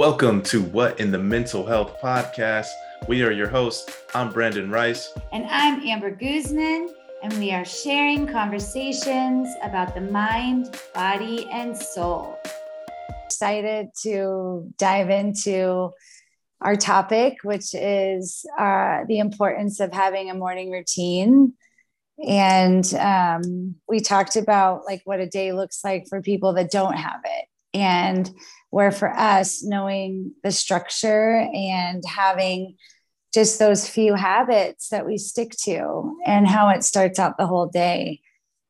Welcome to What in the Mental Health Podcast. We are your hosts. I'm Brandon Rice. And I'm Amber Guzman, and we are sharing conversations about the mind, body, and soul. Excited to dive into our topic, which is uh, the importance of having a morning routine. And um, we talked about like what a day looks like for people that don't have it. And where for us, knowing the structure and having just those few habits that we stick to and how it starts out the whole day.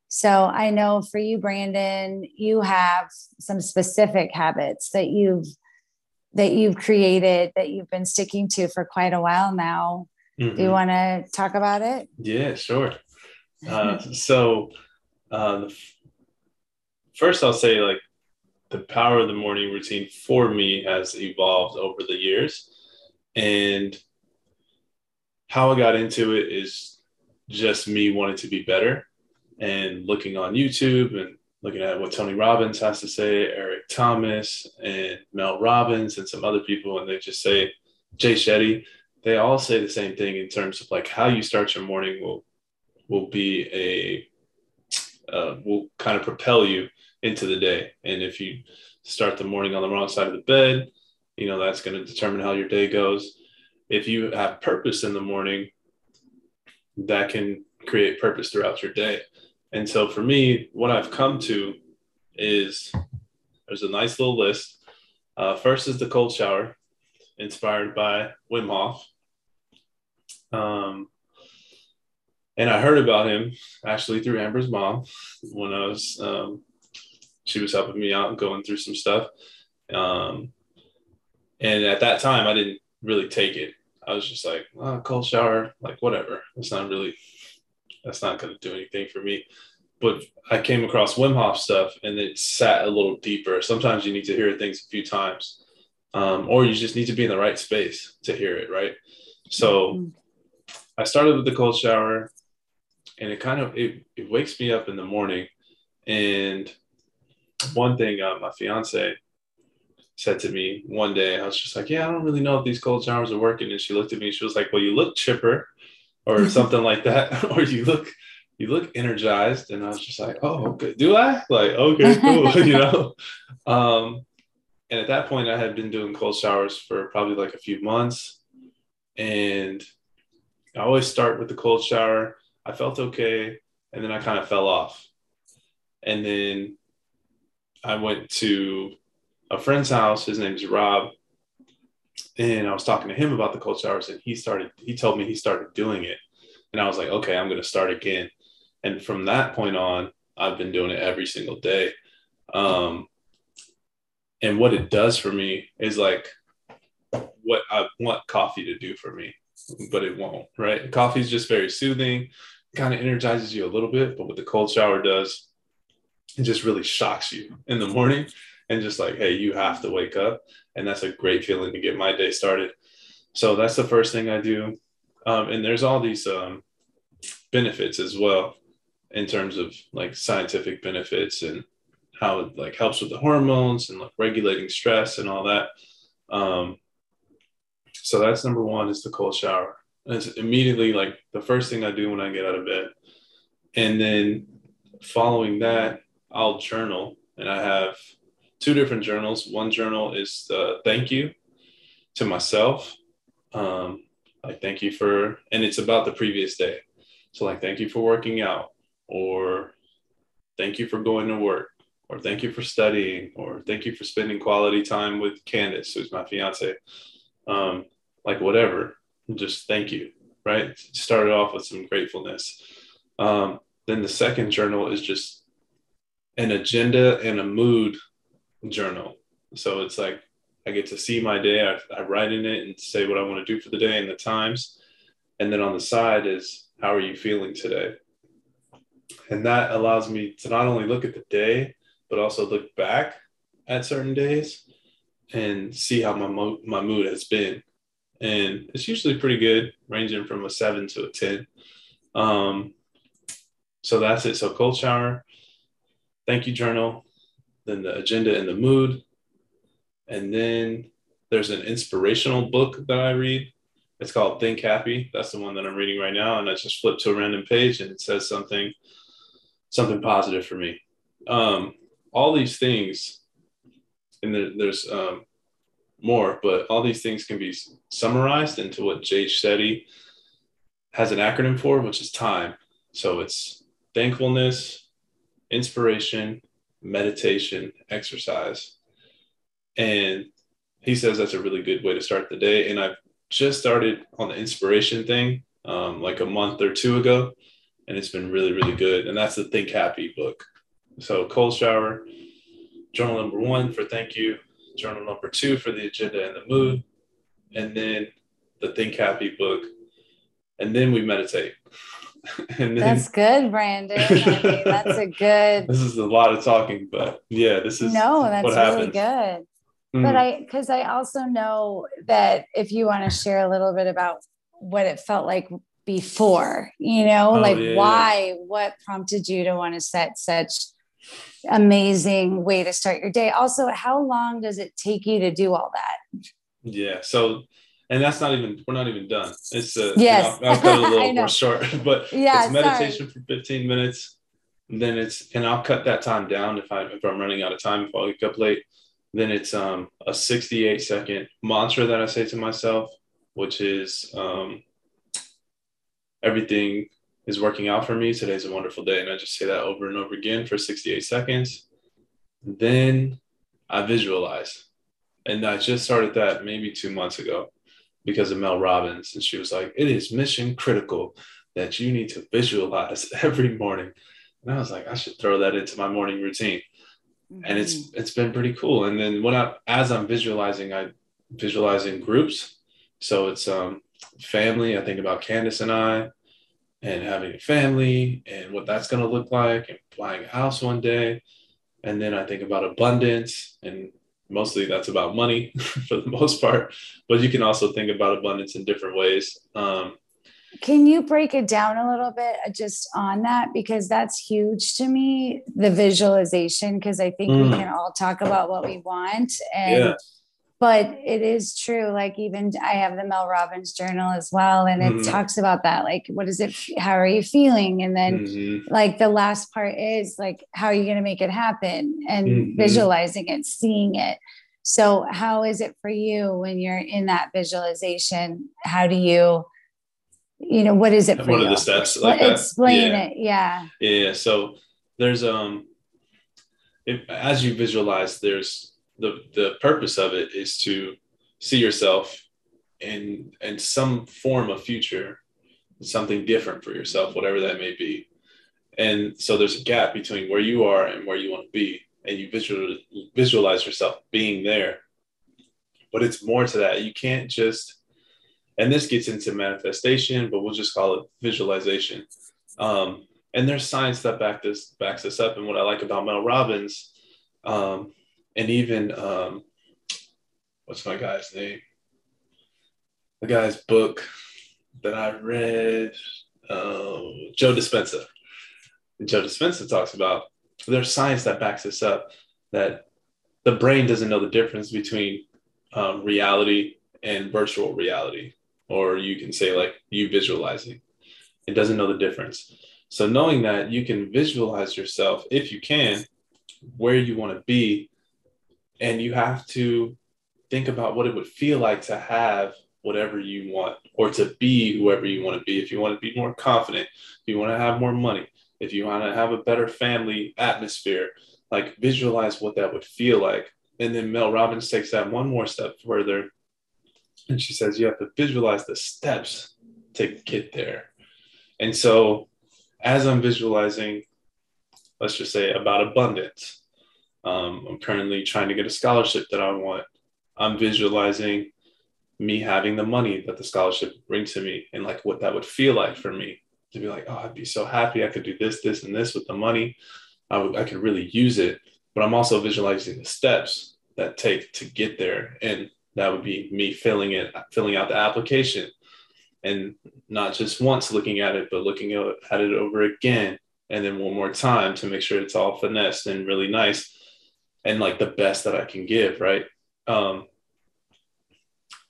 So I know for you, Brandon, you have some specific habits that you've that you've created that you've been sticking to for quite a while now. Mm-hmm. Do you mm-hmm. want to talk about it? Yeah, sure. Uh, so, uh, first, I'll say like the power of the morning routine for me has evolved over the years. And how I got into it is just me wanting to be better and looking on YouTube and looking at what Tony Robbins has to say, Eric Thomas and Mel Robbins and some other people. And they just say, Jay Shetty, they all say the same thing in terms of like how you start your morning will will be a uh, will kind of propel you into the day. And if you start the morning on the wrong side of the bed, you know, that's going to determine how your day goes. If you have purpose in the morning, that can create purpose throughout your day. And so for me, what I've come to is there's a nice little list. Uh, first is the cold shower, inspired by Wim Hof. Um, and I heard about him actually through Amber's mom when I was um, she was helping me out and going through some stuff. Um, and at that time, I didn't really take it. I was just like, oh, cold shower, like whatever. It's not really, that's not going to do anything for me. But I came across Wim Hof stuff and it sat a little deeper. Sometimes you need to hear things a few times, um, or you just need to be in the right space to hear it, right? So mm-hmm. I started with the cold shower and it kind of it, it wakes me up in the morning and one thing uh, my fiance said to me one day, I was just like, yeah, I don't really know if these cold showers are working. And she looked at me, she was like, well, you look chipper or something like that, or you look, you look energized. And I was just like, oh, okay. Do I? Like, okay, cool. you know? Um, and at that point I had been doing cold showers for probably like a few months. And I always start with the cold shower. I felt okay. And then I kind of fell off. And then I went to a friend's house. His name is Rob. And I was talking to him about the cold showers, and he started, he told me he started doing it. And I was like, okay, I'm going to start again. And from that point on, I've been doing it every single day. Um, and what it does for me is like what I want coffee to do for me, but it won't, right? Coffee is just very soothing, kind of energizes you a little bit, but what the cold shower does it just really shocks you in the morning and just like, hey, you have to wake up. And that's a great feeling to get my day started. So that's the first thing I do. Um, and there's all these um, benefits as well in terms of like scientific benefits and how it like helps with the hormones and like regulating stress and all that. Um, so that's number one is the cold shower. It's immediately like the first thing I do when I get out of bed. And then following that, I'll journal, and I have two different journals. One journal is the thank you to myself, um, like thank you for, and it's about the previous day. So like thank you for working out, or thank you for going to work, or thank you for studying, or thank you for spending quality time with Candace, who's my fiance. Um, like whatever, just thank you. Right. Started off with some gratefulness. Um, then the second journal is just an agenda and a mood journal. So it's like I get to see my day. I, I write in it and say what I want to do for the day and the times. And then on the side is how are you feeling today? And that allows me to not only look at the day, but also look back at certain days and see how my, mo- my mood has been. And it's usually pretty good, ranging from a seven to a 10. Um, so that's it. So cold shower, thank you journal, then the agenda and the mood. And then there's an inspirational book that I read. It's called Think Happy. That's the one that I'm reading right now. And I just flip to a random page and it says something, something positive for me. Um, all these things, and there, there's um, more, but all these things can be summarized into what Jay Shetty has an acronym for, which is time. So it's thankfulness, inspiration, meditation, exercise. And he says that's a really good way to start the day. And I've just started on the inspiration thing um, like a month or two ago, and it's been really, really good. And that's the Think Happy book. So, cold shower, journal number one for thank you, journal number two for the agenda and the mood, and then the Think Happy book. And then we meditate. and then, that's good, Brandon. I mean, that's a good. This is a lot of talking, but yeah, this is no, that's really happens. good. Mm. But I, because I also know that if you want to share a little bit about what it felt like before, you know, oh, like yeah, why, yeah. what prompted you to want to set such amazing way to start your day? Also, how long does it take you to do all that? Yeah. So, and that's not even, we're not even done. It's a, yes. You know, I'll, cut it a little more short, but yeah, it's meditation sorry. for 15 minutes. Then it's, and I'll cut that time down if I, if I'm running out of time, if I wake up late then it's um, a 68 second mantra that I say to myself, which is um, everything is working out for me. Today's a wonderful day. And I just say that over and over again for 68 seconds. Then I visualize. And I just started that maybe two months ago because of Mel Robbins. And she was like, it is mission critical that you need to visualize every morning. And I was like, I should throw that into my morning routine mm-hmm. and it's mm-hmm. it's been pretty cool. And then when I as I'm visualizing, I visualize in groups. So it's um family. I think about Candace and I and having a family and what that's going to look like and buying a house one day. And then I think about abundance and mostly that's about money for the most part, but you can also think about abundance in different ways. Um, can you break it down a little bit uh, just on that? Because that's huge to me, the visualization, because I think mm. we can all talk about what we want. And yeah. But it is true. Like even I have the Mel Robbins journal as well. And it mm talks about that. Like, what is it? How are you feeling? And then mm-hmm. like the last part is like, how are you going to make it happen? And mm-hmm. visualizing it, seeing it. So how is it for you when you're in that visualization? How do you you know what is it for one you? of the steps like explain yeah. it yeah yeah so there's um if, as you visualize there's the the purpose of it is to see yourself in in some form of future something different for yourself whatever that may be and so there's a gap between where you are and where you want to be and you visual, visualize yourself being there but it's more to that you can't just and this gets into manifestation, but we'll just call it visualization. Um, and there's science that back this backs this up. And what I like about Mel Robbins, um, and even um, what's my guy's name? The guy's book that I read, uh, Joe Dispenza. Joe Dispenza talks about there's science that backs this up that the brain doesn't know the difference between um, reality and virtual reality or you can say like you visualizing. It doesn't know the difference. So knowing that you can visualize yourself if you can where you want to be and you have to think about what it would feel like to have whatever you want or to be whoever you want to be if you want to be more confident if you want to have more money if you want to have a better family atmosphere like visualize what that would feel like and then mel robbins takes that one more step further and she says you have to visualize the steps to get there. And so, as I'm visualizing, let's just say about abundance, um, I'm currently trying to get a scholarship that I want. I'm visualizing me having the money that the scholarship brings to me and like what that would feel like for me to be like, oh, I'd be so happy I could do this, this, and this with the money. I, would, I could really use it. But I'm also visualizing the steps that take to get there. And that would be me filling it, filling out the application, and not just once looking at it, but looking at it over again, and then one more time to make sure it's all finessed and really nice, and like the best that I can give, right? Um,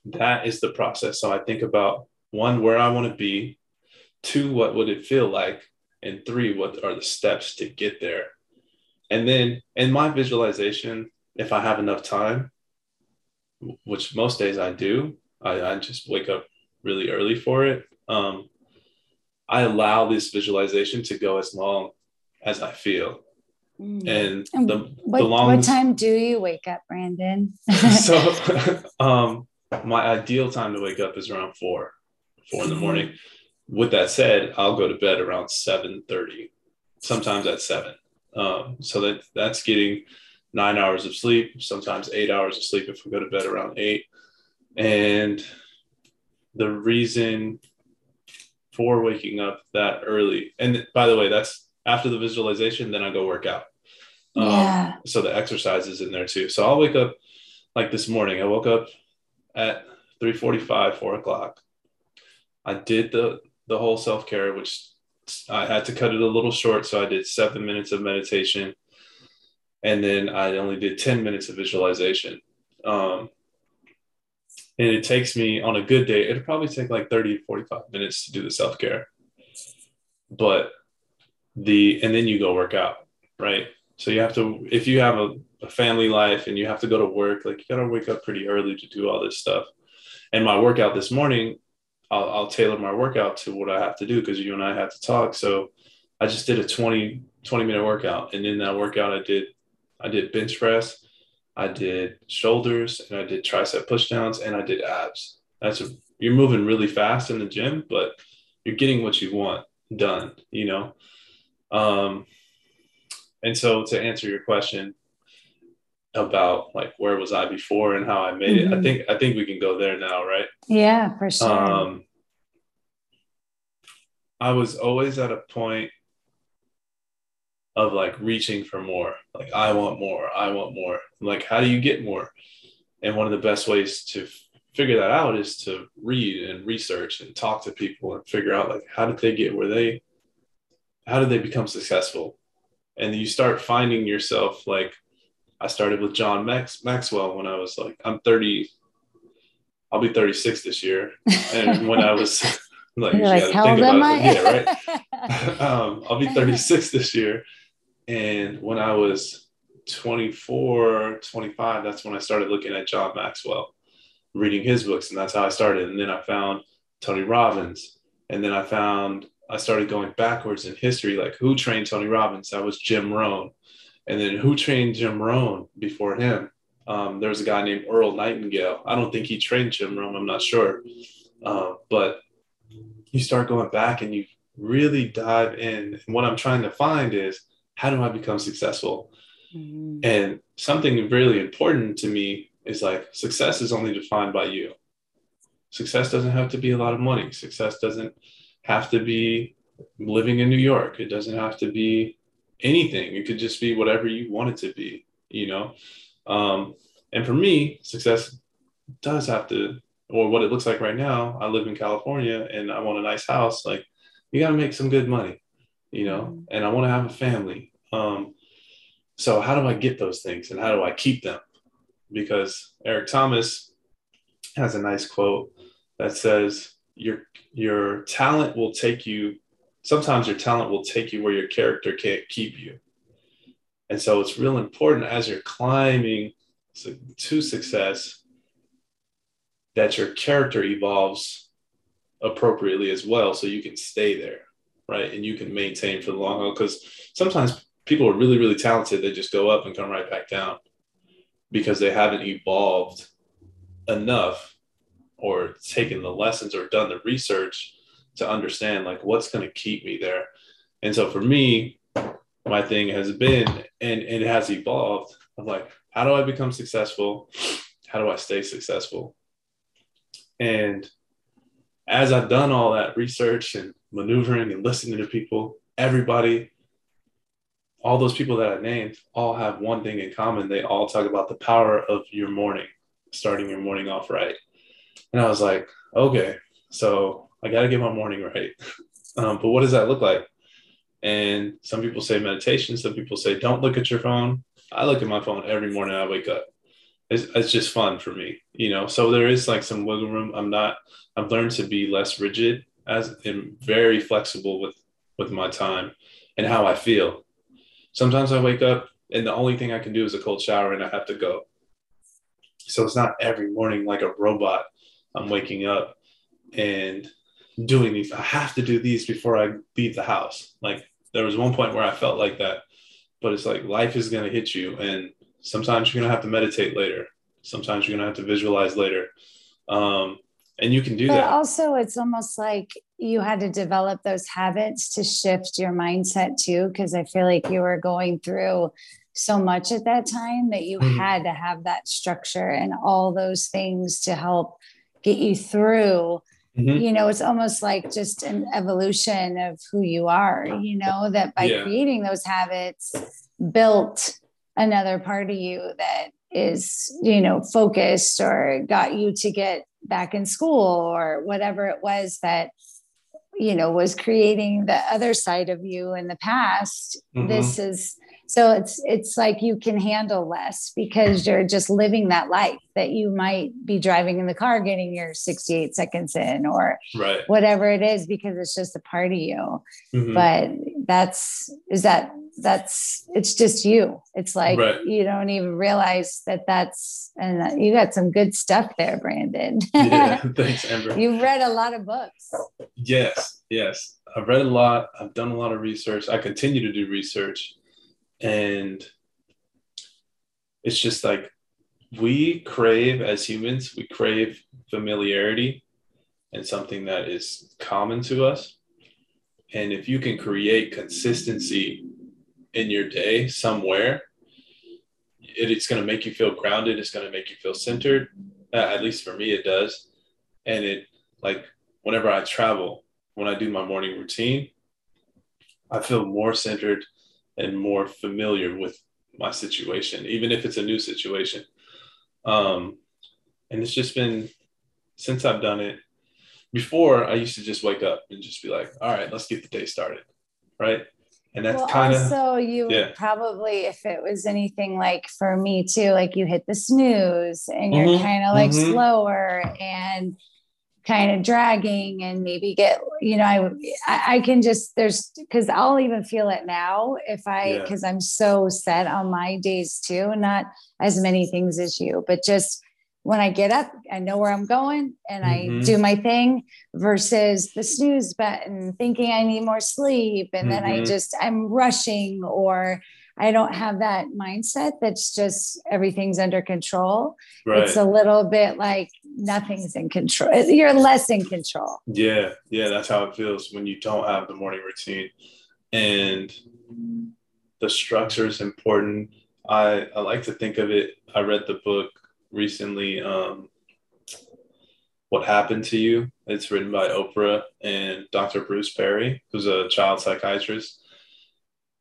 that is the process. So I think about one, where I want to be, two, what would it feel like, and three, what are the steps to get there. And then in my visualization, if I have enough time, which most days I do, I, I just wake up really early for it. Um, I allow this visualization to go as long as I feel. Mm. And the, what, the longest, what time do you wake up, Brandon? so um, my ideal time to wake up is around four, four in the morning. With that said, I'll go to bed around 7:30, sometimes at seven. Um, so that that's getting nine hours of sleep, sometimes eight hours of sleep if we go to bed around eight. And the reason for waking up that early, and by the way, that's after the visualization, then I go work out. Um, yeah. So the exercise is in there too. So I'll wake up like this morning. I woke up at 3:45, 4 o'clock. I did the the whole self care, which I had to cut it a little short, so I did seven minutes of meditation, and then I only did 10 minutes of visualization. Um, and it takes me on a good day, it'll probably take like 30 45 minutes to do the self care. But the, and then you go work out, right? So you have to, if you have a, a family life and you have to go to work, like you got to wake up pretty early to do all this stuff. And my workout this morning, I'll, I'll tailor my workout to what I have to do because you and I have to talk. So I just did a 20, 20 minute workout. And in that workout, I did, I did bench press, I did shoulders and I did tricep pushdowns and I did abs. That's a, you're moving really fast in the gym, but you're getting what you want done, you know? Um, and so to answer your question about like where was I before and how I made mm-hmm. it, I mm-hmm. think I think we can go there now, right? Yeah, for sure. Um, I was always at a point of like reaching for more. Like I want more, I want more. Like how do you get more? And one of the best ways to figure that out is to read and research and talk to people and figure out like how did they get where they how did they become successful? And you start finding yourself like I started with John Max, Maxwell when I was like I'm 30 I'll be 36 this year. And when I was like, you like, how old am I? It. Yeah, right. um, I'll be 36 this year. And when I was 24, 25, that's when I started looking at John Maxwell, reading his books. And that's how I started. And then I found Tony Robbins. And then I found, I started going backwards in history, like who trained Tony Robbins? That was Jim Rohn. And then who trained Jim Rohn before him? Um, there was a guy named Earl Nightingale. I don't think he trained Jim Rohn, I'm not sure. Uh, but you start going back and you really dive in. And what I'm trying to find is how do I become successful? Mm-hmm. And something really important to me is like success is only defined by you. Success doesn't have to be a lot of money. Success doesn't have to be living in New York. It doesn't have to be anything. It could just be whatever you want it to be, you know? Um, and for me, success does have to, or what it looks like right now, I live in California and I want a nice house. Like, you got to make some good money, you know, mm-hmm. and I want to have a family. Um, so, how do I get those things and how do I keep them? Because Eric Thomas has a nice quote that says, your, your talent will take you, sometimes your talent will take you where your character can't keep you. And so it's real important as you're climbing to success that your character evolves appropriately as well so you can stay there right and you can maintain for the long haul because sometimes people are really really talented they just go up and come right back down because they haven't evolved enough or taken the lessons or done the research to understand like what's going to keep me there. And so for me my thing has been and, and it has evolved of like how do i become successful? How do i stay successful? And as i've done all that research and maneuvering and listening to people everybody all those people that i named all have one thing in common. They all talk about the power of your morning starting your morning off right and i was like okay so i got to get my morning right um, but what does that look like and some people say meditation, some people say don't look at your phone. I look at my phone every morning I wake up. it's, it's just fun for me, you know. So there is like some wiggle room. I'm not. I've learned to be less rigid as and very flexible with with my time and how I feel. Sometimes I wake up and the only thing I can do is a cold shower and I have to go. So it's not every morning like a robot. I'm waking up and doing these. I have to do these before I leave the house. Like there was one point where I felt like that, but it's like life is going to hit you and sometimes you're going to have to meditate later sometimes you're going to have to visualize later um, and you can do but that also it's almost like you had to develop those habits to shift your mindset too because i feel like you were going through so much at that time that you mm-hmm. had to have that structure and all those things to help get you through mm-hmm. you know it's almost like just an evolution of who you are you know that by yeah. creating those habits built another part of you that is you know focused or got you to get back in school or whatever it was that you know was creating the other side of you in the past mm-hmm. this is so it's it's like you can handle less because you're just living that life that you might be driving in the car getting your 68 seconds in or right. whatever it is because it's just a part of you. Mm-hmm. but that's is that that's it's just you. It's like right. you don't even realize that that's and you got some good stuff there brandon. Yeah. Thanks amber. You've read a lot of books. Yes yes. I've read a lot. I've done a lot of research. I continue to do research and it's just like we crave as humans we crave familiarity and something that is common to us and if you can create consistency in your day somewhere, it, it's going to make you feel grounded. It's going to make you feel centered. Uh, at least for me, it does. And it, like, whenever I travel, when I do my morning routine, I feel more centered and more familiar with my situation, even if it's a new situation. Um, and it's just been since I've done it. Before, I used to just wake up and just be like, "All right, let's get the day started," right? and that's well, kind of so you yeah. probably if it was anything like for me too like you hit the snooze and you're mm-hmm. kind of like mm-hmm. slower and kind of dragging and maybe get you know i i, can just there's because i'll even feel it now if i because yeah. i'm so set on my days too not as many things as you but just when I get up, I know where I'm going and mm-hmm. I do my thing versus the snooze button, thinking I need more sleep. And mm-hmm. then I mm-hmm. just, I'm rushing or I don't have that mindset that's just everything's under control. Right. It's a little bit like nothing's in control. You're less in control. Yeah. Yeah. That's how it feels when you don't have the morning routine. And the structure is important. I, I like to think of it. I read the book recently um, what happened to you it's written by oprah and dr bruce perry who's a child psychiatrist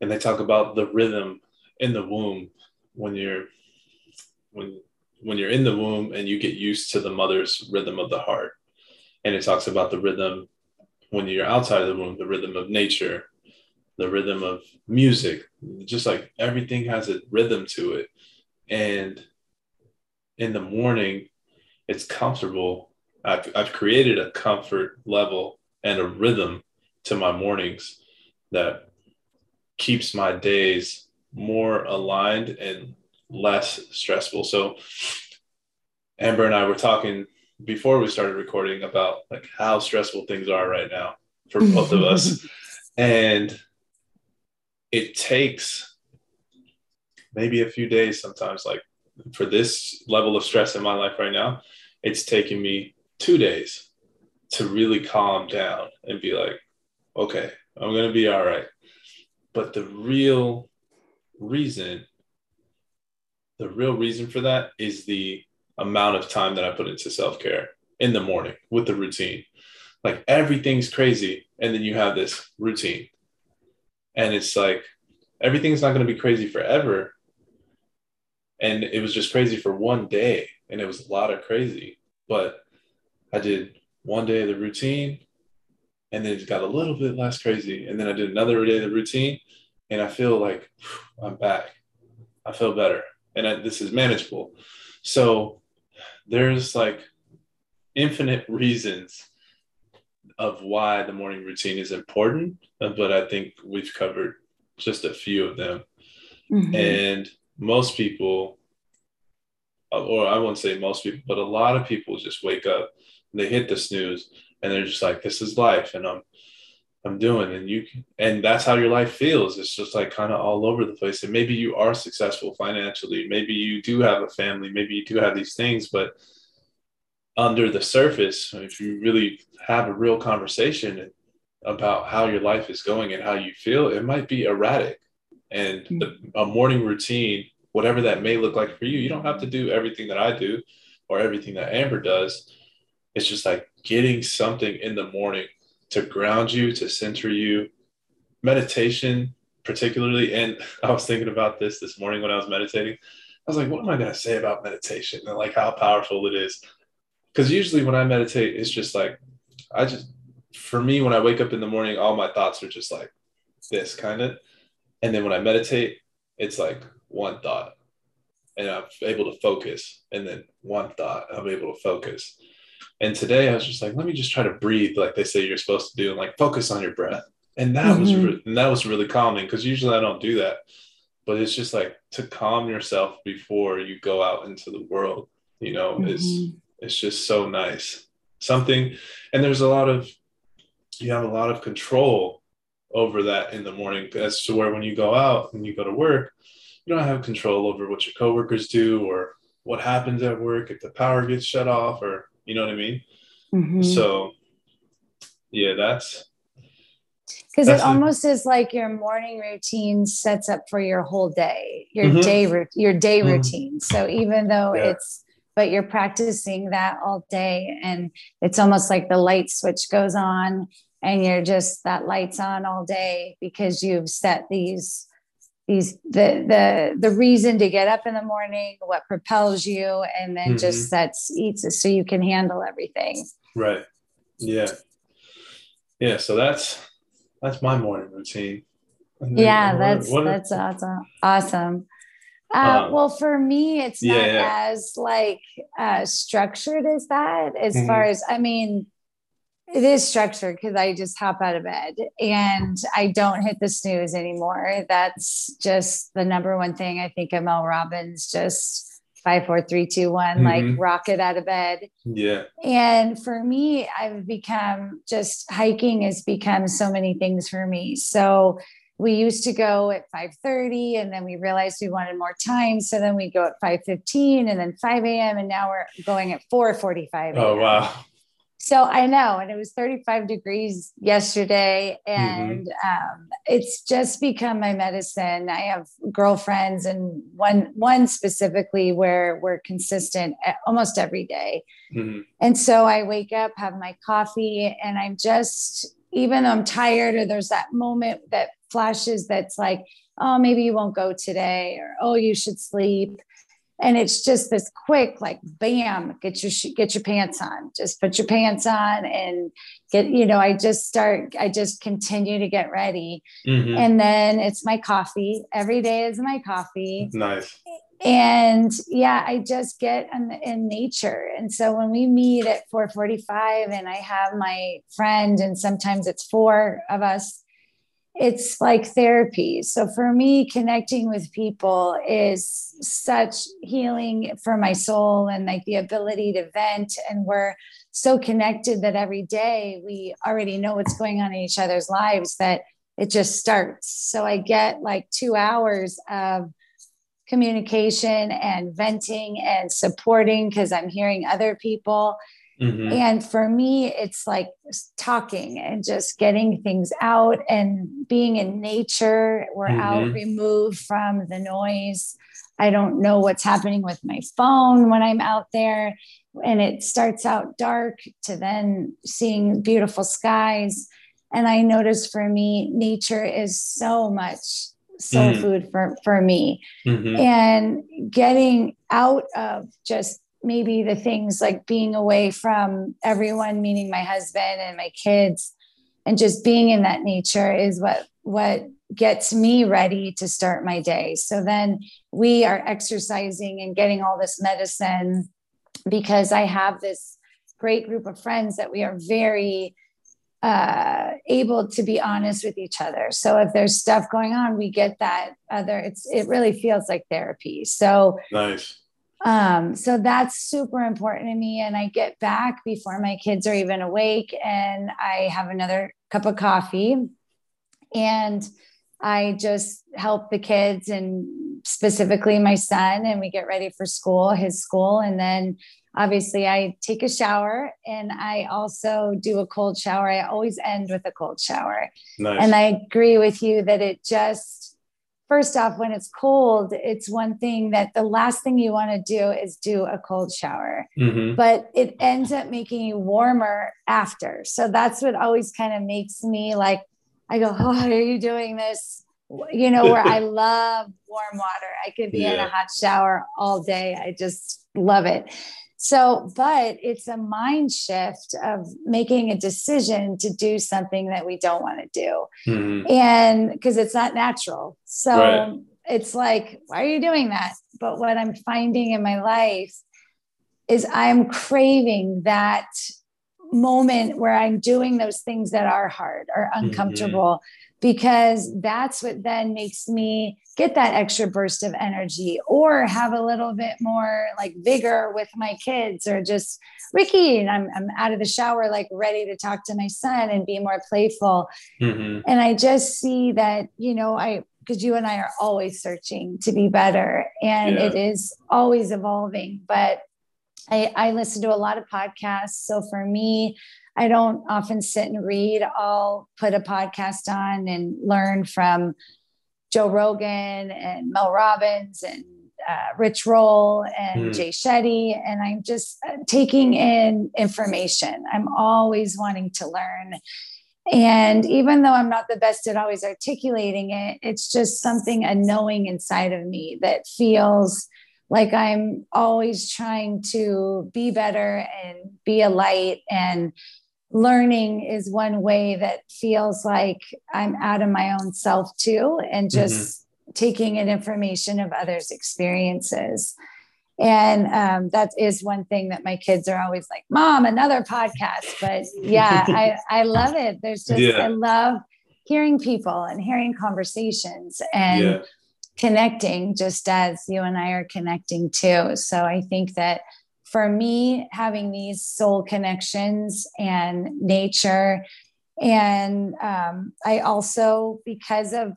and they talk about the rhythm in the womb when you're when when you're in the womb and you get used to the mother's rhythm of the heart and it talks about the rhythm when you're outside of the womb the rhythm of nature the rhythm of music just like everything has a rhythm to it and in the morning, it's comfortable. I've, I've created a comfort level and a rhythm to my mornings that keeps my days more aligned and less stressful. So Amber and I were talking before we started recording about like how stressful things are right now for mm-hmm. both of us. And it takes maybe a few days sometimes, like for this level of stress in my life right now, it's taking me two days to really calm down and be like, okay, I'm going to be all right. But the real reason, the real reason for that is the amount of time that I put into self care in the morning with the routine. Like everything's crazy. And then you have this routine. And it's like everything's not going to be crazy forever and it was just crazy for one day and it was a lot of crazy but i did one day of the routine and then it got a little bit less crazy and then i did another day of the routine and i feel like i'm back i feel better and I, this is manageable So there's like infinite reasons of why the morning routine is important, but I think we've covered just a few of them. Mm-hmm. And most people, or I won't say most people, but a lot of people just wake up, they hit the snooze, and they're just like, "This is life," and I'm, I'm doing, and you, can, and that's how your life feels. It's just like kind of all over the place. And maybe you are successful financially, maybe you do have a family, maybe you do have these things, but under the surface, if you really have a real conversation about how your life is going and how you feel, it might be erratic. And the, mm. a morning routine, whatever that may look like for you, you don't have to do everything that I do or everything that Amber does. It's just like getting something in the morning to ground you, to center you. Meditation, particularly. And I was thinking about this this morning when I was meditating. I was like, what am I going to say about meditation and like how powerful it is? Because usually when I meditate, it's just like, I just, for me, when I wake up in the morning, all my thoughts are just like this kind of. And then when I meditate, it's like one thought and I'm able to focus. And then one thought, I'm able to focus. And today I was just like, let me just try to breathe like they say you're supposed to do and like focus on your breath. And that mm-hmm. was re- and that was really calming because usually I don't do that. But it's just like to calm yourself before you go out into the world, you know, mm-hmm. is it's just so nice. Something and there's a lot of you have a lot of control over that in the morning as to where when you go out and you go to work, you don't have control over what your coworkers do or what happens at work if the power gets shut off or you know what I mean? Mm-hmm. So yeah, that's because it almost is like your morning routine sets up for your whole day, your mm-hmm. day your day mm-hmm. routine. So even though yeah. it's but you're practicing that all day and it's almost like the light switch goes on and you're just that lights on all day because you've set these these the the the reason to get up in the morning what propels you and then mm-hmm. just sets eats it so you can handle everything right yeah yeah so that's that's my morning routine yeah that's what, that's awesome awesome uh, um, well, for me, it's not yeah, yeah. as like uh, structured as that. As mm-hmm. far as I mean, it is structured because I just hop out of bed and I don't hit the snooze anymore. That's just the number one thing. I think Mel Robbins just five, four, three, two, one, mm-hmm. like rocket out of bed. Yeah. And for me, I've become just hiking has become so many things for me. So we used to go at 5.30 and then we realized we wanted more time so then we go at 5.15 and then 5 a.m and now we're going at 4.45 oh wow so I know, and it was 35 degrees yesterday, and mm-hmm. um, it's just become my medicine. I have girlfriends, and one one specifically where we're consistent almost every day. Mm-hmm. And so I wake up, have my coffee, and I'm just even though I'm tired, or there's that moment that flashes that's like, oh, maybe you won't go today, or oh, you should sleep and it's just this quick like bam get your get your pants on. Just put your pants on and get you know i just start i just continue to get ready. Mm-hmm. and then it's my coffee. Every day is my coffee. Nice. And yeah i just get in, in nature. And so when we meet at 4.45 and i have my friend and sometimes it's four of us it's like therapy. So for me, connecting with people is such healing for my soul and like the ability to vent. And we're so connected that every day we already know what's going on in each other's lives that it just starts. So I get like two hours of communication and venting and supporting because I'm hearing other people Mm-hmm. And for me, it's like talking and just getting things out and being in nature. We're mm-hmm. out removed from the noise. I don't know what's happening with my phone when I'm out there. And it starts out dark to then seeing beautiful skies. And I notice for me, nature is so much soul mm-hmm. food for, for me. Mm-hmm. And getting out of just maybe the things like being away from everyone, meaning my husband and my kids, and just being in that nature is what what gets me ready to start my day. So then we are exercising and getting all this medicine because I have this great group of friends that we are very uh, able to be honest with each other. So if there's stuff going on, we get that other. It's it really feels like therapy. So nice. Um, so that's super important to me. And I get back before my kids are even awake, and I have another cup of coffee, and I just help the kids and specifically my son, and we get ready for school, his school, and then obviously I take a shower and I also do a cold shower. I always end with a cold shower. Nice. And I agree with you that it just, first off, when it's cold, it's one thing that the last thing you want to do is do a cold shower, mm-hmm. but it ends up making you warmer after. So that's what always kind of makes me like, I go, oh, are you doing this? You know, where I love warm water. I could be yeah. in a hot shower all day. I just love it. So, but it's a mind shift of making a decision to do something that we don't want to do. Mm-hmm. And because it's not natural. So right. it's like, why are you doing that? But what I'm finding in my life is I'm craving that moment where I'm doing those things that are hard or mm-hmm. uncomfortable. Mm-hmm because that's what then makes me get that extra burst of energy or have a little bit more like vigor with my kids or just Ricky and I'm, I'm out of the shower like ready to talk to my son and be more playful mm-hmm. and I just see that you know I because you and I are always searching to be better and yeah. it is always evolving but I, I listen to a lot of podcasts so for me I don't often sit and read. I'll put a podcast on and learn from Joe Rogan and Mel Robbins and uh, Rich Roll and mm. Jay Shetty. And I'm just uh, taking in information. I'm always wanting to learn. And even though I'm not the best at always articulating it, it's just something, a knowing inside of me that feels like I'm always trying to be better and be a light and learning is one way that feels like I'm out of my own self too, and mm-hmm. just mm-hmm. taking in information of others' experiences. And um, that is one thing that my kids are always like, Mom, another podcast. But yeah, I, I love it. There's just, yeah. I love hearing people and hearing conversations and yeah. connecting just as you and I are connecting too. So I think that for me, having these soul connections and nature, and um, I also, because of,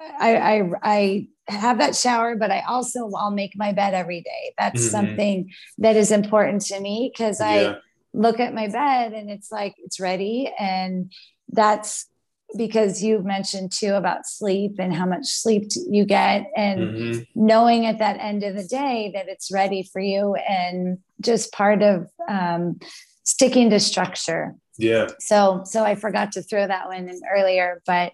I, I, I have that shower, but I also I'll make my bed every day. That's mm-hmm. something that is important to me because I look at my bed and it's like it's ready, and that's because you've mentioned too about sleep and how much sleep you get and mm-hmm. knowing at that end of the day that it's ready for you and just part of um, sticking to structure. Yeah. So so i forgot to throw that one in earlier but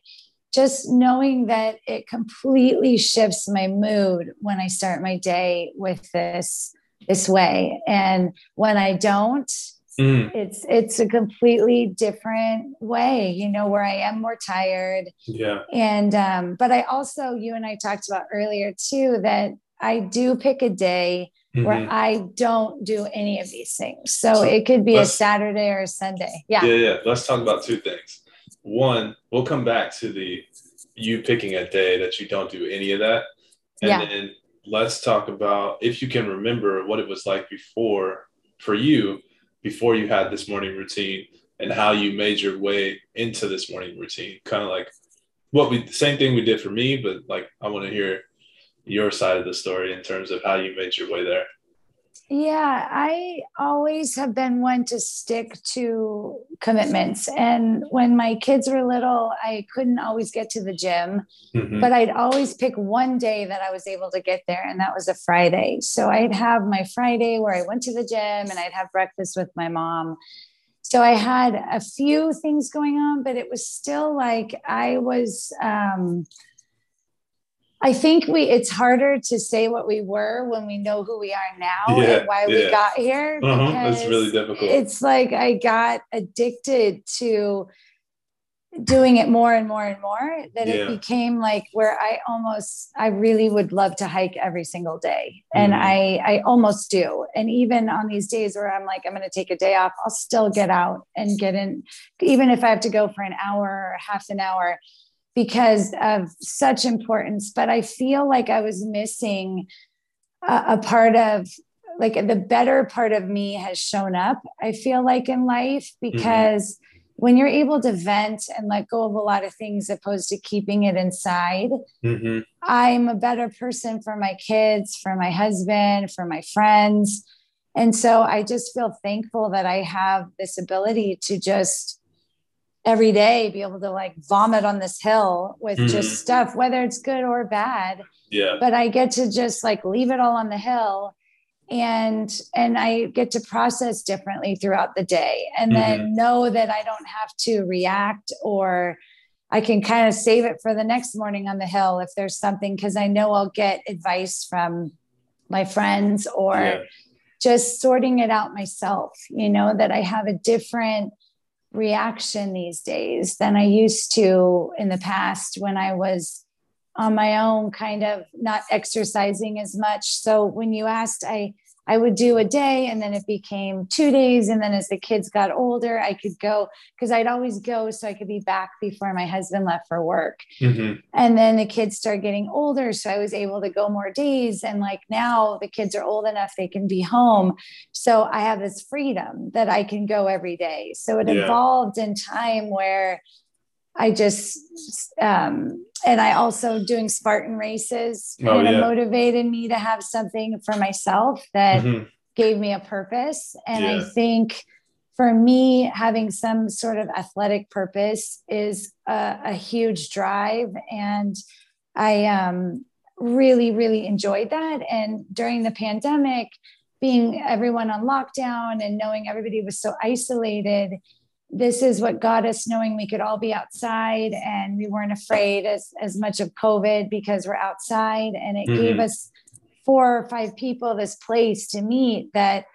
just knowing that it completely shifts my mood when i start my day with this this way. And when i don't Mm. It's it's a completely different way, you know, where I am more tired. Yeah. And um, but I also, you and I talked about earlier too, that I do pick a day mm-hmm. where I don't do any of these things. So, so it could be a Saturday or a Sunday. Yeah. Yeah, yeah. Let's talk about two things. One, we'll come back to the you picking a day that you don't do any of that. And yeah. then let's talk about if you can remember what it was like before for you before you had this morning routine and how you made your way into this morning routine. Kind of like what we same thing we did for me but like i want to hear your side of the story in terms of how you made your way there yeah, I always have been one to stick to commitments. And when my kids were little, I couldn't always get to the gym, mm-hmm. but I'd always pick one day that I was able to get there, and that was a Friday. So I'd have my Friday where I went to the gym and I'd have breakfast with my mom. So I had a few things going on, but it was still like I was. Um, I think we it's harder to say what we were when we know who we are now yeah, and why yeah. we got here. Uh-huh, it's really difficult. It's like I got addicted to doing it more and more and more that Yeah. it became like where I almost I really would love to hike every single day and Mhm. I I almost do and even on these days where I'm like I'm going to take a day off I'll still get out and get in even if I have to go for an hour or half an hour because of such importance but I feel like I was missing a, a part of like the better part of me has shown up I feel like in life because when you're able to vent and let go of a lot of things opposed to keeping it inside hmm i'm a better person for my kids for my husband for my friends. And so i just feel thankful that i have this ability to just every day be able to like vomit on this hill with Mhm. just stuff whether it's good or bad Yeah. but I get to just like leave it all on the hill and and I get to process differently throughout the day and then know that I don't have to react or I can kind of save it for the next morning on the hill if there's something because I know I'll get advice from my friends or Yeah. just sorting it out myself, you know, that I have a different reaction these days than I used to in the past when I was on my own, kind of not exercising as much. So when you asked, I I would do a day and then it became two days. And then as the kids got older, I could go because I'd always go so I could be back before my husband left for work. hmm And then the kids started getting older. So I was able to go more days. And like now the kids are old enough, they can be home. So I have this freedom that I can go every day. So it Yeah. evolved in time where I just, um, and I also doing Spartan races Oh, kind of yeah. motivated me to have something for myself that hmm gave me a purpose. And I think for me, having some sort of athletic purpose is a, a huge drive. And I um, really, really enjoyed that. And during the pandemic, being everyone on lockdown and knowing everybody was so isolated, this is what got us knowing we could all be outside and we weren't afraid as, as much of COVID because we're outside. And it gave Mhm. us four or five people this place to meet that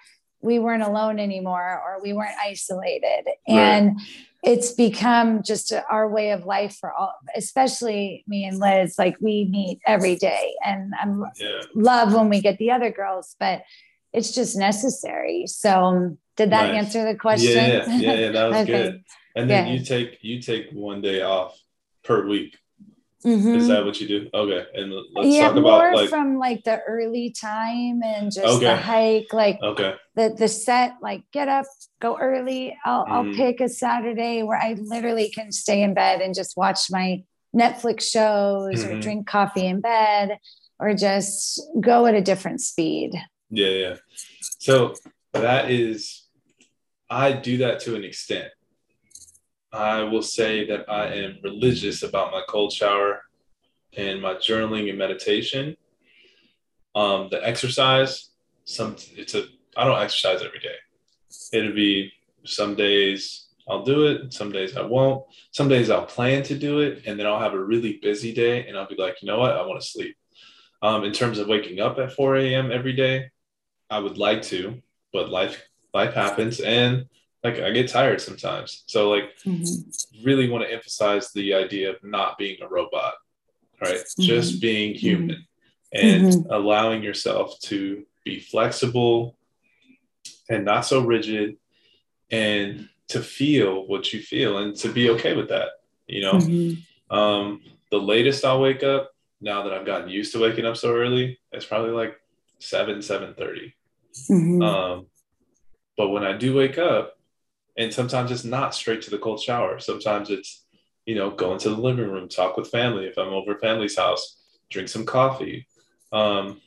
we weren't alone anymore or we weren't isolated. And it's become just our way of life for all, especially me and Liz. Like we meet every day, and I'm Yeah. love when we get the other girls, but it's just necessary. So, um, did that Nice. answer the question? Yeah, yeah, yeah, that was Okay. good. And then you take you take one day off per week. Mhm. Is that what you do? Okay, and let's yeah, talk more like from like the early time and just Okay. the hike, like okay, the the set like get up go early i'll i'll Mhm. pick a saturday where i literally can stay in bed and just watch my netflix shows or Mhm. drink coffee in bed or just go at a different speed yeah, yeah. So that is, I do that to an extent. I will say that I am religious about my cold shower and my journaling and meditation. Um, the exercise, some it's a I don't exercise every day. It'll be some days I'll do it, some days I won't. Some days I'll plan to do it, and then I'll have a really busy day, and I'll be like, you know what, I want to sleep. Um, in terms of waking up at 4 a.m. every day, I would like to, but life life happens, and like I get tired sometimes. So like really want to emphasize the idea of not being a robot, right? Just being human and allowing yourself to be flexible and not so rigid and to feel what you feel and to be okay with that, you know? Mhm. Um, the latest I'll wake up now that I've gotten used to waking up so early, it's probably like 7, 7.30. Mhm. Um, but when I do wake up, and sometimes it's not straight to the cold shower. Sometimes it's, you know, go into the living room, talk with family. If I'm over family's house, drink some coffee, um,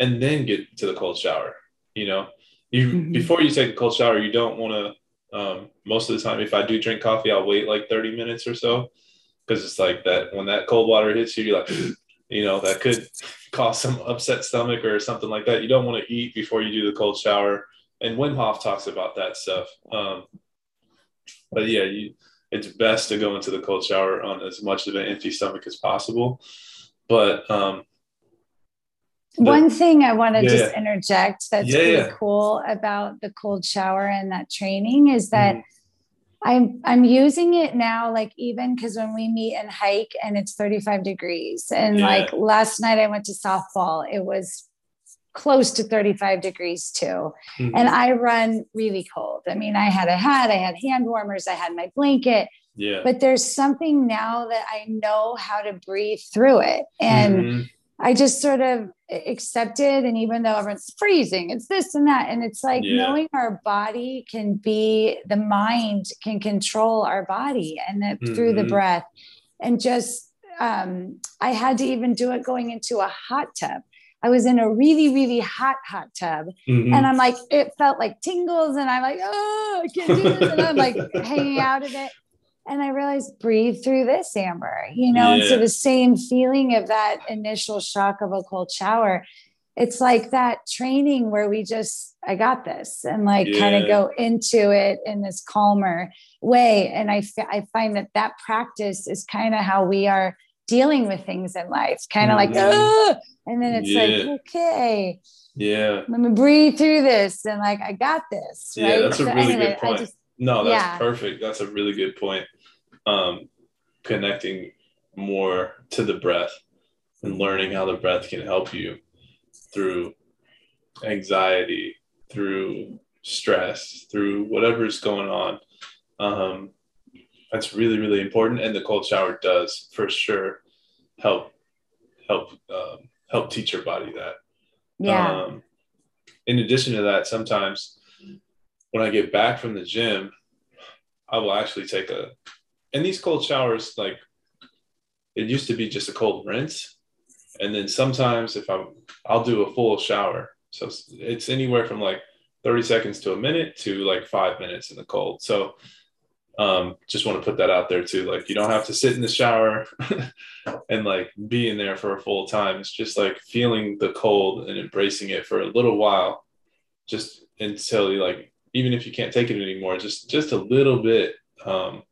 and then get to the cold shower. You know, you Mhm. before you take a cold shower, you don't want to. Um, most of the time, if I do drink coffee, I'll wait like 30 minutes or so because it's like that when that cold water hits you, you're like, you know, that could cause some upset stomach or something like that. You don't want to eat before you do the cold shower. And Wim Hof talks about that stuff. Um, but yeah, you, it's best to go into the cold shower on as much of an empty stomach as possible. But um, the- One thing I want to Yeah, just interject that's Yeah, really yeah. cool about the cold shower and that training is that Mhm. I'm I'm using it now, like even because when we meet and hike and it's 35 degrees. And yeah. like last night I went to softball, it was close to 35 degrees too. Mm-hmm. And I run really cold. I mean, I had a hat, I had hand warmers, I had my blanket. Yeah. But there's something now that I know how to breathe through it. And mm-hmm. I just sort of accepted. And even though everyone's freezing, it's this and that. And it's like yeah. knowing our body can be the mind can control our body and that mm-hmm. through the mm-hmm. breath. And just um, I had to even do it going into a hot tub. I was in a really, really hot, hot tub. Mm-hmm. And I'm like, it felt like tingles. And I'm like, oh, I can't do this. And I'm like hanging out of it. And I realized breathe through this, Amber, you know, yeah. and so the same feeling of that initial shock of a cold shower. It's like that training where we just, I got this and like yeah. kind of go into it in this calmer way. And I, I find that that practice is kind of how we are dealing with things in life, kind of mm-hmm. like, and then it's yeah. like, okay, yeah, let me breathe through this, and like, I got this. Right? Yeah, that's a really anyway, good point. Just, no, that's yeah. perfect. That's a really good point. Um, connecting more to the breath and learning how the breath can help you through anxiety, through stress, through whatever's going on. Um, that's really really important and the cold shower does for sure help help um, help teach your body that. Yeah. Um, in addition to that sometimes when i get back from the gym i will actually take a and these cold showers like it used to be just a cold rinse and then sometimes if i'm i'll do a full shower. So it's anywhere from like 30 seconds to a minute to like five minutes in the cold. So um, just want to put that out there too. Like you don't have to sit in the shower and like be in there for a full time. It's just like feeling the cold and embracing it for a little while, just until you like, even if you can't take it anymore, just just a little bit um,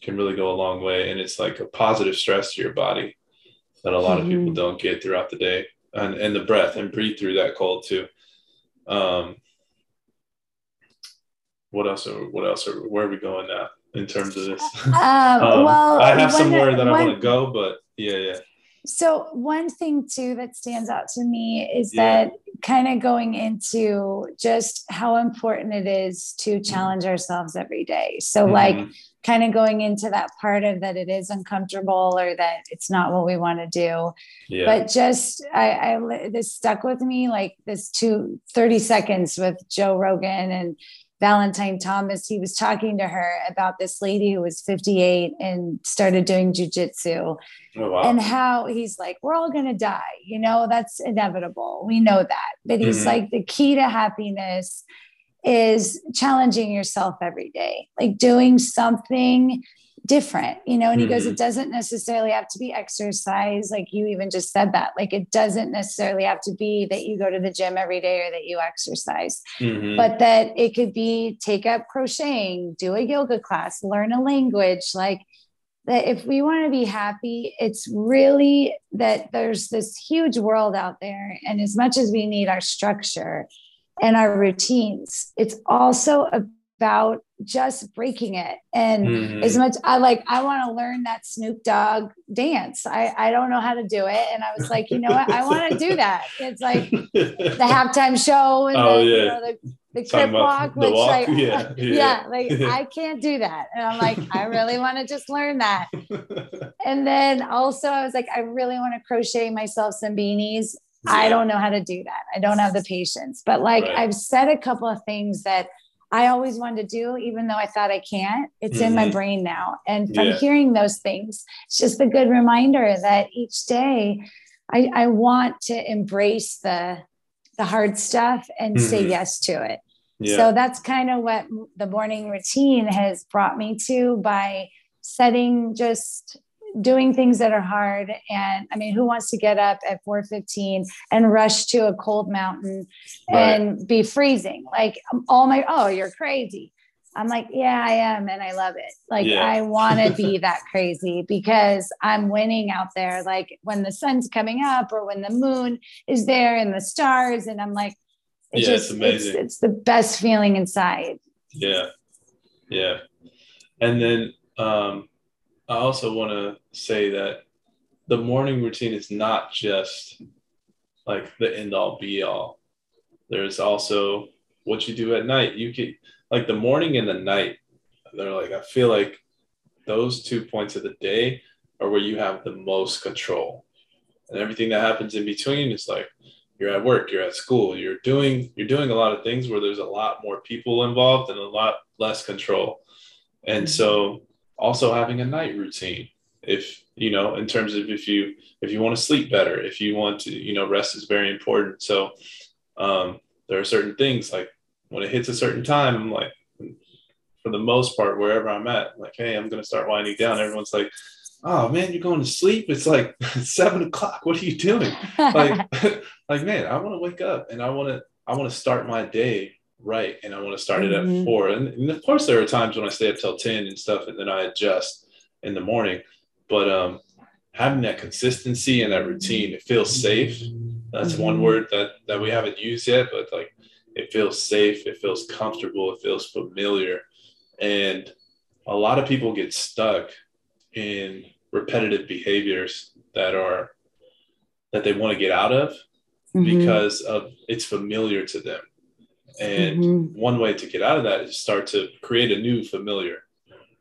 can really go a long way. And it's like a positive stress to your body that a lot mm-hmm. of people mm-hmm. don't get throughout the day. And and the breath and breathe through that cold too. Um, what else? Are, what else? Are, where are we going now? In terms of this? Um, um, well, I have somewhere that I want to go, but yeah, yeah. So one thing too that stands out to me is yeah. that kind of going into just how important it is to challenge ourselves every day. So mm-hmm. like kind of going into that part of that it is uncomfortable or that it's not what we want to do. Yeah. But just I, I this stuck with me like this two 30 seconds with Joe Rogan and Valentine Thomas, he was talking to her about this lady who was 58 and started doing jujitsu. Oh, wow. And how he's like, we're all going to die. You know, that's inevitable. We know that. But he's mm-hmm. like, the key to happiness is challenging yourself every day, like doing something different, you know, and he mm-hmm. goes, it doesn't necessarily have to be exercise. Like you even just said that, like it doesn't necessarily have to be that you go to the gym every day or that you exercise, mm-hmm. but that it could be take up crocheting, do a yoga class, learn a language, like that if we want to be happy, it's really that there's this huge world out there. And as much as we need our structure and our routines, it's also a about just breaking it. And mm-hmm. as much I like, I want to learn that Snoop Dogg dance. I, I don't know how to do it. And I was like, you know what? I want to do that. It's like the halftime show and oh, the, yeah. you know, the, the walk, which walk? like, yeah, yeah. yeah, like I can't do that. And I'm like, I really want to just learn that. and then also I was like, I really want to crochet myself some beanies. Yeah. I don't know how to do that. I don't have the patience, but like right. I've said a couple of things that I always wanted to do, even though I thought I can't. It's mm-hmm. in my mm-hmm. brain now. And from yeah. hearing those things, it's just a good reminder that each day I, I want to embrace the the hard stuff and mm-hmm. say yes to it. Yeah. So that's kind of what the morning routine has brought me to by setting just doing things that are hard. And i mean who wants to get up at 4.15 and rush to a cold mountain right. and be freezing? Like um, all my oh you're crazy. I'm like yeah i am and i love it. Like yeah. i want to be that crazy because i'm winning out there. Like when the sun's coming up or when the moon is there and the stars and i'm like it's yeah, just it's, it's, it's the best feeling inside. Yeah. Yeah. And then um, I also want to say that the morning routine is not just like the end all be all. There's also what you do at night. You can like the morning and the night. They're like I feel like those two points of the day are where you have the most control, and everything that happens in between is like you're at work, you're at school, you're doing you're doing a lot of things where there's a lot more people involved and a lot less control. And so also having a night routine. If you know in terms of if you if you want to sleep better if you want to you know rest is very important. So um, there are certain things like when it hits a certain time i'm like for the most part wherever i'm at I'm like hey i'm going to start winding down. Everyone's like oh man you're going to sleep? It's like seven o'clock. What are you doing? Like like man i want to wake up and i want to i want to start my day right and i want to start it at mm-hmm. four and, and of course there are times when i stay up till 10 and stuff and then i adjust in the morning but um, having that consistency and that routine, it feels safe. That's mm-hmm. one word that that we haven't used yet, but like it feels safe, it feels comfortable, it feels familiar, and a lot of people get stuck in repetitive behaviors that are that they want to get out of mm-hmm. because of it's familiar to them. And mm-hmm. one way to get out of that is start to create a new familiar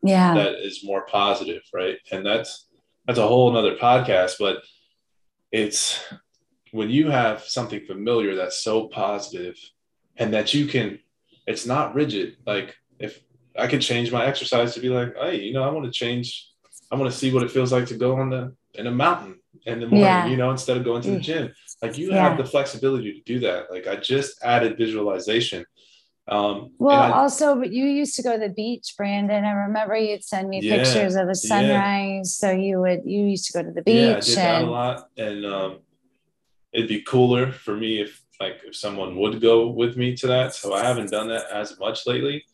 yeah that is more positive right and that's that's a whole nother podcast but it's when you have something familiar that's so positive and that you can it's not rigid like if i could change my exercise to be like hey you know i want to change i want to see what it feels like to go on the in a mountain in the morning yeah. you know instead of going to the mm. gym like you yeah. have the flexibility to do that like i just added visualization um, well, I, also, but you used to go to the beach, Brandon. I remember you'd send me yeah, pictures of the sunrise. Yeah. So you would, you used to go to the beach. Yeah, I did and, that a lot, and um, it'd be cooler for me if, like, if someone would go with me to that. So I haven't done that as much lately,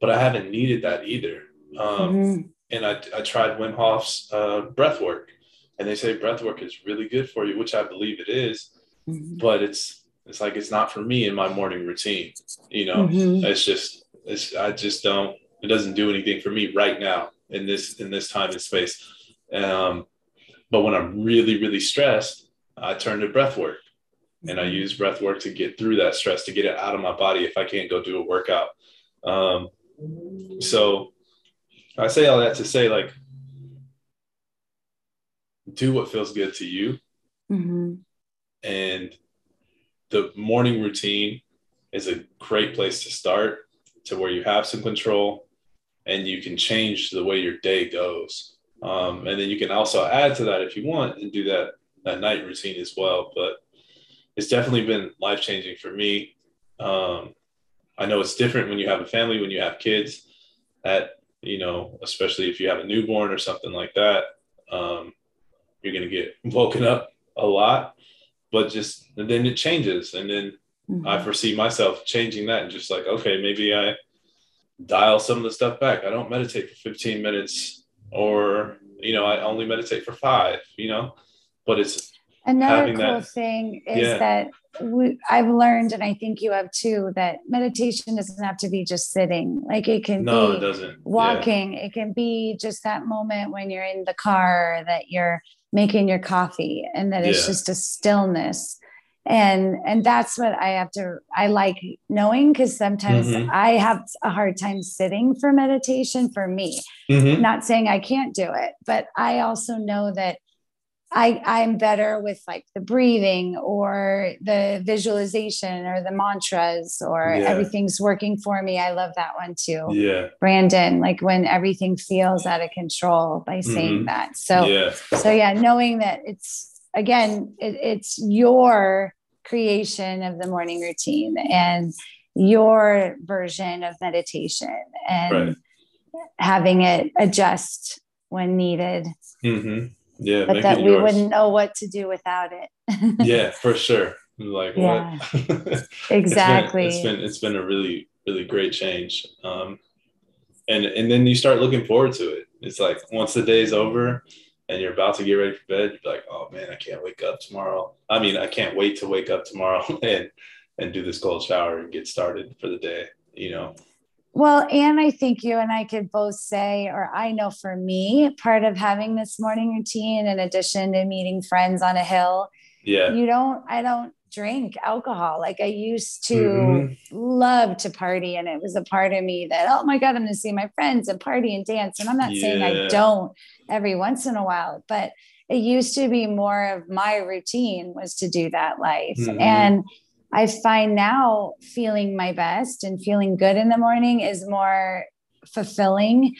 but I haven't needed that either. Um, mm-hmm. And I, I tried Wim Hof's uh, breath work, and they say breath work is really good for you, which I believe it is, mm-hmm. but it's it's like it's not for me in my morning routine. You know, mm-hmm. it's just it's I just don't it doesn't do anything for me right now in this in this time and space. Um, but when I'm really really stressed, I turn to breath work, and I mm-hmm. use breath work to get through that stress to get it out of my body if I can't go do a workout. Um, so I say all that to say like do what feels good to you. Mm-hmm. And the morning routine is a great place to start to where you have some control and you can change the way your day goes. Um, and then you can also add to that if you want and do that that night routine as well. But it's definitely been life changing for me. Um, I know it's different when you have a family, when you have kids. That you know, especially if you have a newborn or something like that, um, you're going to get woken up a lot but just and then it changes and then mm-hmm. i foresee myself changing that and just like okay maybe i dial some of the stuff back i don't meditate for 15 minutes or you know i only meditate for five you know but it's another cool that, thing is yeah. that we, i've learned and i think you have too that meditation doesn't have to be just sitting like it can no, be it doesn't. walking yeah. it can be just that moment when you're in the car that you're making your coffee and that it's just a stillness and and that's what i have to i like knowing because sometimes mm-hmm. i have a hard time sitting for meditation for me mm-hmm. not saying i can't do it but i also know that I, I'm better with like the breathing or the visualization or the mantras or yeah. everything's working for me. I love that one too. Yeah. Brandon, like when everything feels out of control by saying mm-hmm. that. So, yeah. so yeah, knowing that it's again, it, it's your creation of the morning routine and your version of meditation and right. having it adjust when needed. Mm-hmm yeah, but that we yours. wouldn't know what to do without it. yeah, for sure. Like yeah. what? exactly. it's, been, it's been it's been a really really great change. Um, and and then you start looking forward to it. It's like once the day's over and you're about to get ready for bed, you're like, oh man, I can't wake up tomorrow. I mean, I can't wait to wake up tomorrow and and do this cold shower and get started for the day. You know. Well, and I think you and I could both say, or I know for me, part of having this morning routine, in addition to meeting friends on a hill, yeah, you don't, I don't drink alcohol. Like I used to Mhm. love to party, and it was a part of me that, oh my God, I'm going to see my friends and party and dance. And I'm not saying I don't every once in a while, but it used to be more of my routine was to do that life. Mhm. And I find now feeling my best and feeling good in the morning is more fulfilling.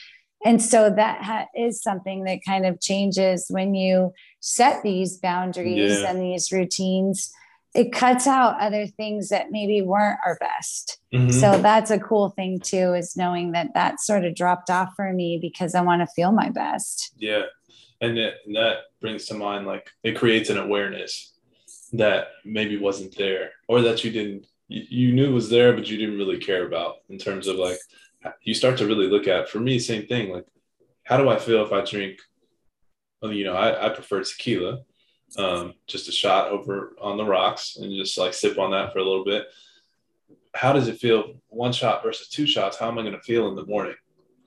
And so that ha- is something that kind of changes when you set these boundaries Yeah. and these routines. It cuts out other things that maybe weren't our best. Mhm. So that's a cool thing too, is knowing that that sort of dropped off for me because I want to feel my best. Yeah. And that, and that brings to mind like it creates an awareness that maybe wasn't there or that you didn't, you, you knew was there, but you didn't really care about in terms of like, you start to really look at, for me, same thing. Like, how do I feel if I drink, well, you know, I, I prefer tequila, um, just a shot over on the rocks and just like sip on that for a little bit. How does it feel one shot versus two shots? How am I going to feel in the morning?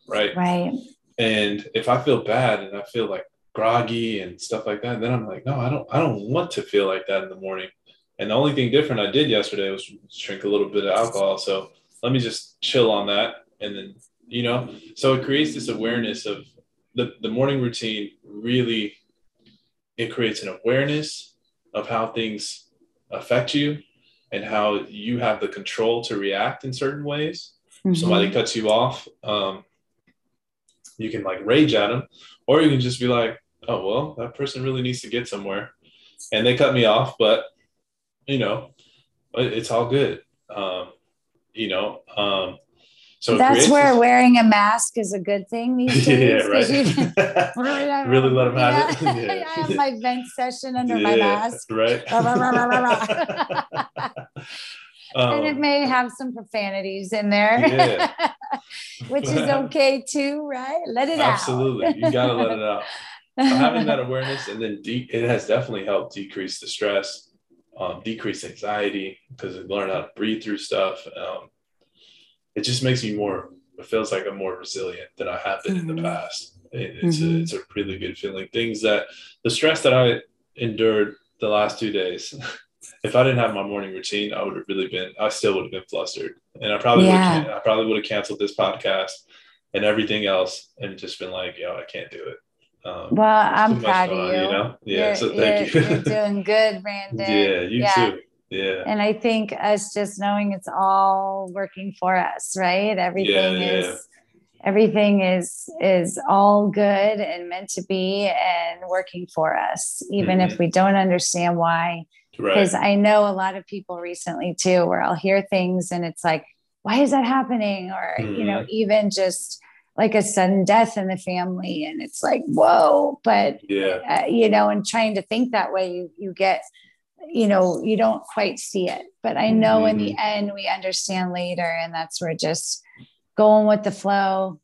Right. Right. And if I feel bad and I feel like groggy and stuff like that, then I'm like, no, I don't, I don't want to feel like that in the morning. And the only thing different I did yesterday was drink a little bit of alcohol. So let me just chill on that. And then, you know, so it creates this awareness of the, the morning routine really, it creates an awareness of how things affect you and how you have the control to react in certain ways somebody Mhm. cuts you off, um, you can like rage at them, or you can just be like, oh, well, that person really needs to get somewhere. And they cut me off, but you know, it's all good. Um, you know, um, so That's where this- wearing a mask is a good thing these days. yeah, you- right. really let them have it. Yeah, Yeah. I have my vent session under my mask. right? Rah. and it Um, may have some profanities in there, Yeah. which is okay too, right? Let it absolutely, out. you gotta let it out. Having that awareness and then de- it has definitely helped decrease the stress um, decrease anxiety because I learned how to breathe through stuff um, it just makes me more it feels like i'm more resilient than i have been in Mhm. the past it, it's, Mhm. a, it's a really good feeling things that the stress that i endured the last two days if i didn't have my morning routine i would have really been i still would have been flustered and i probably Yeah. would i probably would have canceled this podcast and everything else and just been like yo i can't do it um, Well, I'm much proud going of on, you. know? Yeah. You're, so thank you're, you. you're doing good, Brandon. yeah, you Yeah. too. Yeah. And I think us just knowing it's all working for us, right? Everything yeah. is everything is is all good and meant to be and working for us, even if Mhm. we don't understand why. Right. Because I know a lot of people recently too, where I'll hear things and it's like, why is that happening? Or, you know, Mm-hmm. even just like a sudden death in the family. And it's like, whoa, but Yeah. uh, you know, and trying to think that way, you you get, you know, you don't quite see it. But I know in the end, we understand later, and that's where just going with the flow,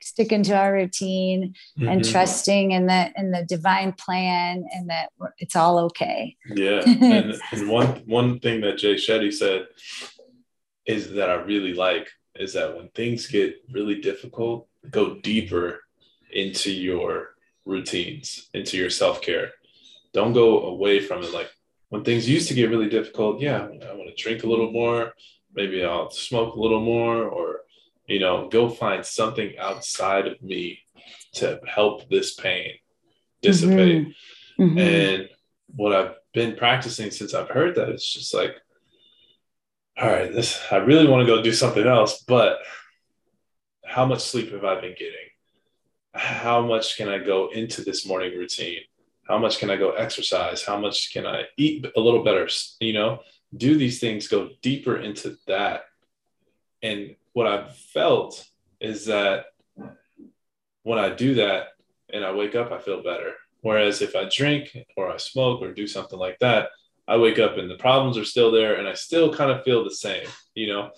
sticking to our routine, and Mhm. trusting in the in the divine plan, and that it's all okay. Yeah. and, and one one thing that Jay Shetty said is that I really like is that when things get really difficult, go deeper into your routines, into your self-care. Don't go away from it. Like when things used to get really difficult, yeah, I want to drink a little more, maybe I'll smoke a little more, or you know, go find something outside of me to help this pain dissipate. Mhm. And what I've been practicing since I've heard that, it's just like, all right, this I really want to go do something else, but how much sleep have I been getting? How much can I go into this morning routine? How much can I go exercise? How much can I eat a little better? You know, do these things go deeper into that? And what I've felt is that when I do that and I wake up, I feel better. Whereas if I drink or I smoke or do something like that, I wake up and the problems are still there and I still kind of feel the same, you know?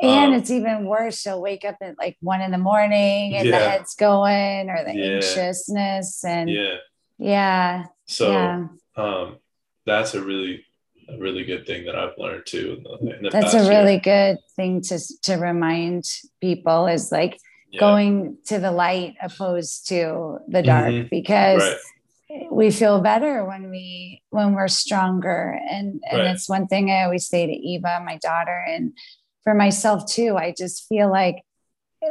And Um, it's even worse. You'll wake up at like one in the morning and the head's going or the Yeah. anxiousness and Yeah. yeah, So yeah. um, that's a really, a really good thing that I've learned too. In the, in the That's a really year. good thing to to remind people is like yeah. going to the light opposed to the dark mm-hmm. because right. we feel better when we when we're stronger and and right. it's one thing I always say to Eva, my daughter, and for myself too. I just feel like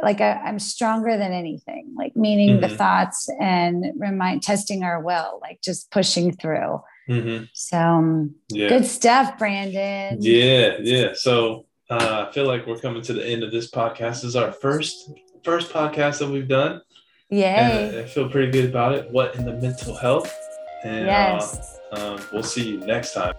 like I, am stronger than anything, like meaning mm-hmm. the thoughts and remind testing our will, like just pushing through. Mm-hmm. So um, yeah. good stuff, Brandon. Yeah, yeah. So uh, I feel like we're coming to the end of this podcast. This is our first first podcast that we've done. Yay! I feel pretty good about it. What in the mental health? And uh, yes. Uh, um, we'll see you next time.